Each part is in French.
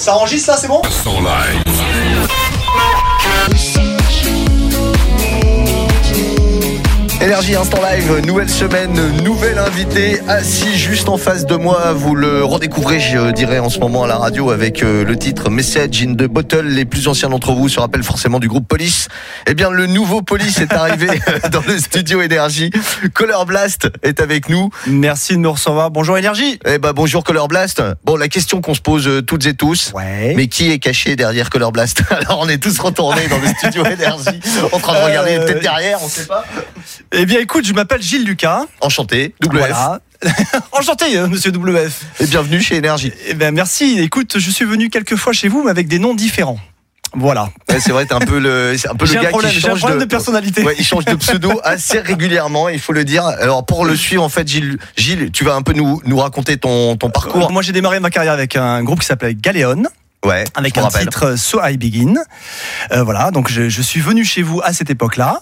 Ça enregistre là, c'est bon? Énergie Instant Live, nouvelle semaine, nouvel invité assis juste en face de moi. Vous le redécouvrez, je dirais, en ce moment à la radio avec euh, le titre Message in the Bottle. Les plus anciens d'entre vous se rappellent forcément du groupe Police. Eh bien, le nouveau Police est arrivé dans le studio Énergie. Color Blast est avec nous. Merci de me recevoir. Bonjour Énergie. Eh ben, bonjour Color Blast. Bon, la question qu'on se pose euh, toutes et tous. Ouais. Mais qui est caché derrière Color Blast Alors, on est tous retournés dans le studio Énergie, en train de regarder Euh, peut-être derrière, on sait pas. Eh bien, écoute, je m'appelle Gilles Lucas. Enchanté, WF. Voilà. Enchanté, euh, monsieur WF. Et bienvenue chez Énergie. Eh bien, merci. Écoute, je suis venu quelques fois chez vous, mais avec des noms différents. Voilà. Ouais, c'est vrai, t'es un peu le, c'est un peu le un gars problème, qui un change problème de, de personnalité. Ouais, il change de pseudo assez régulièrement, il faut le dire. Alors pour le suivre, en fait, Gilles, Gilles, tu vas un peu nous, nous raconter ton, ton parcours. Moi, j'ai démarré ma carrière avec un groupe qui s'appelait Galéon, Ouais. avec un rappelle. titre euh, So I Begin. Euh, voilà, donc je, je suis venu chez vous à cette époque-là.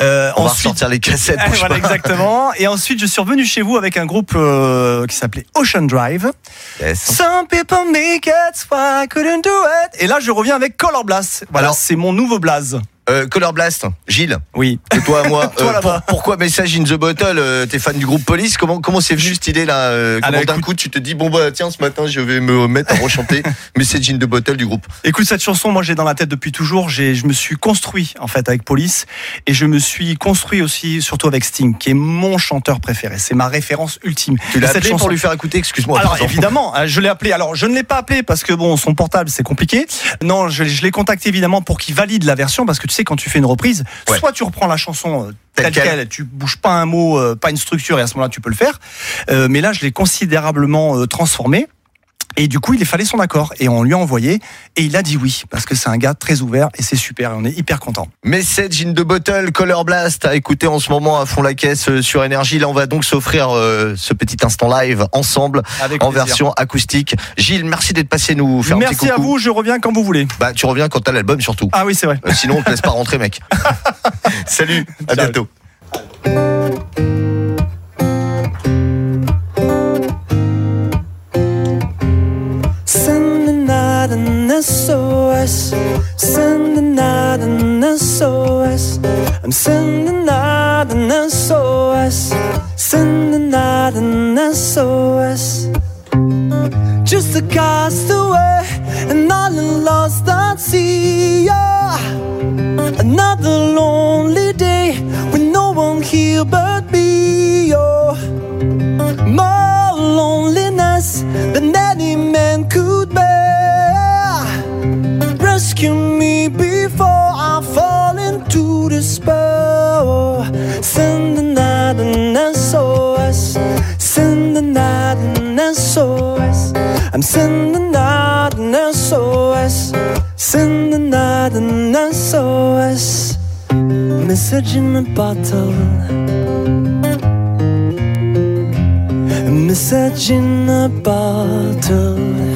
Euh, On va ensuite- ressortir les cassettes. Bouge voilà, exactement. Et ensuite, je suis revenu chez vous avec un groupe euh, qui s'appelait Ocean Drive. Yes. Some people make it, I couldn't do it. Et là, je reviens avec Color Blast. Voilà, c'est mon nouveau blaze. Euh, Color Blast, Gilles, Oui. de toi à moi. Toi, euh, pour- pourquoi Message in the Bottle euh, T'es fan du groupe Police? Comment comment c'est venu cette idée là euh, Alors, Comment d'un écoute- coup tu te dis bon bah tiens ce matin je vais me mettre à rechanter Message in the Bottle du groupe? Écoute, cette chanson, moi, j'ai dans la tête depuis toujours. J'ai, je me suis construit, en fait, avec Police. Et je me suis construit aussi, surtout avec Sting, qui est mon chanteur préféré. C'est ma référence ultime. Tu l'as appelé chanson- pour lui faire écouter? Excuse-moi. Alors évidemment, euh, je l'ai appelé. Alors je ne l'ai pas appelé parce que bon, son portable c'est compliqué. Non, je, je l'ai contacté évidemment pour qu'il valide la version parce que tu sais quand tu fais une reprise, Ouais. soit tu reprends la chanson euh, Telle quelle. quelle, tu bouges pas un mot, euh, pas une structure et à ce moment-là tu peux le faire. Euh, mais là je l'ai considérablement transformé. Et du coup, il fallait son accord et on lui a envoyé et il a dit oui parce que c'est un gars très ouvert et c'est super et on est hyper content. Message in the Bottle, Color Blast, à écouter en ce moment à fond la caisse euh, sur Énergie. Là, on va donc s'offrir euh, ce petit instant live ensemble Avec en plaisir. version acoustique. Gilles, merci d'être passé nous faire un petit Merci à vous, je reviens quand vous voulez. Bah, tu reviens quand t'as l'album surtout. Ah oui, c'est vrai. Euh, sinon, on te laisse pas rentrer, mec. Salut, à Ciao. bientôt. SOS. Sending out an SOS. I'm sending out an SOS. Sending out an SOS. Just a castaway and all lost at sea. Another lonely day with no one here but me. Oh more loneliness than any man could. Rescue me before I fall into despair. Send another an SOS. Send another an SOS. I'm sending out an SOS. Send another an SOS. Message in a bottle. Message in a bottle.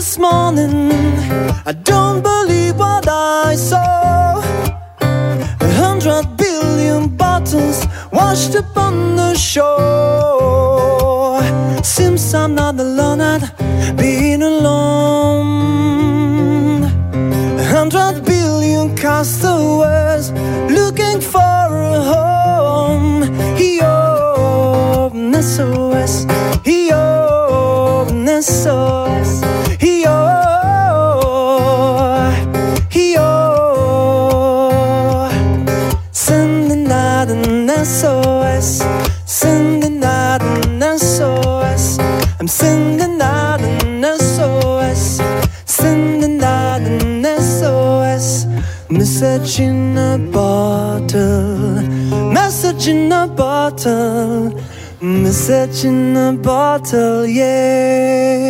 This morning, I don't believe what I saw. A hundred billion bottles washed upon the shore. Seems I'm not alone at being alone. A hundred billion castaways looking for a home. He opened SOS. He opened SOS. I'm sending out an SOS. Sending out an SOS. Message in a bottle. Message in a bottle. Message in a bottle, yeah.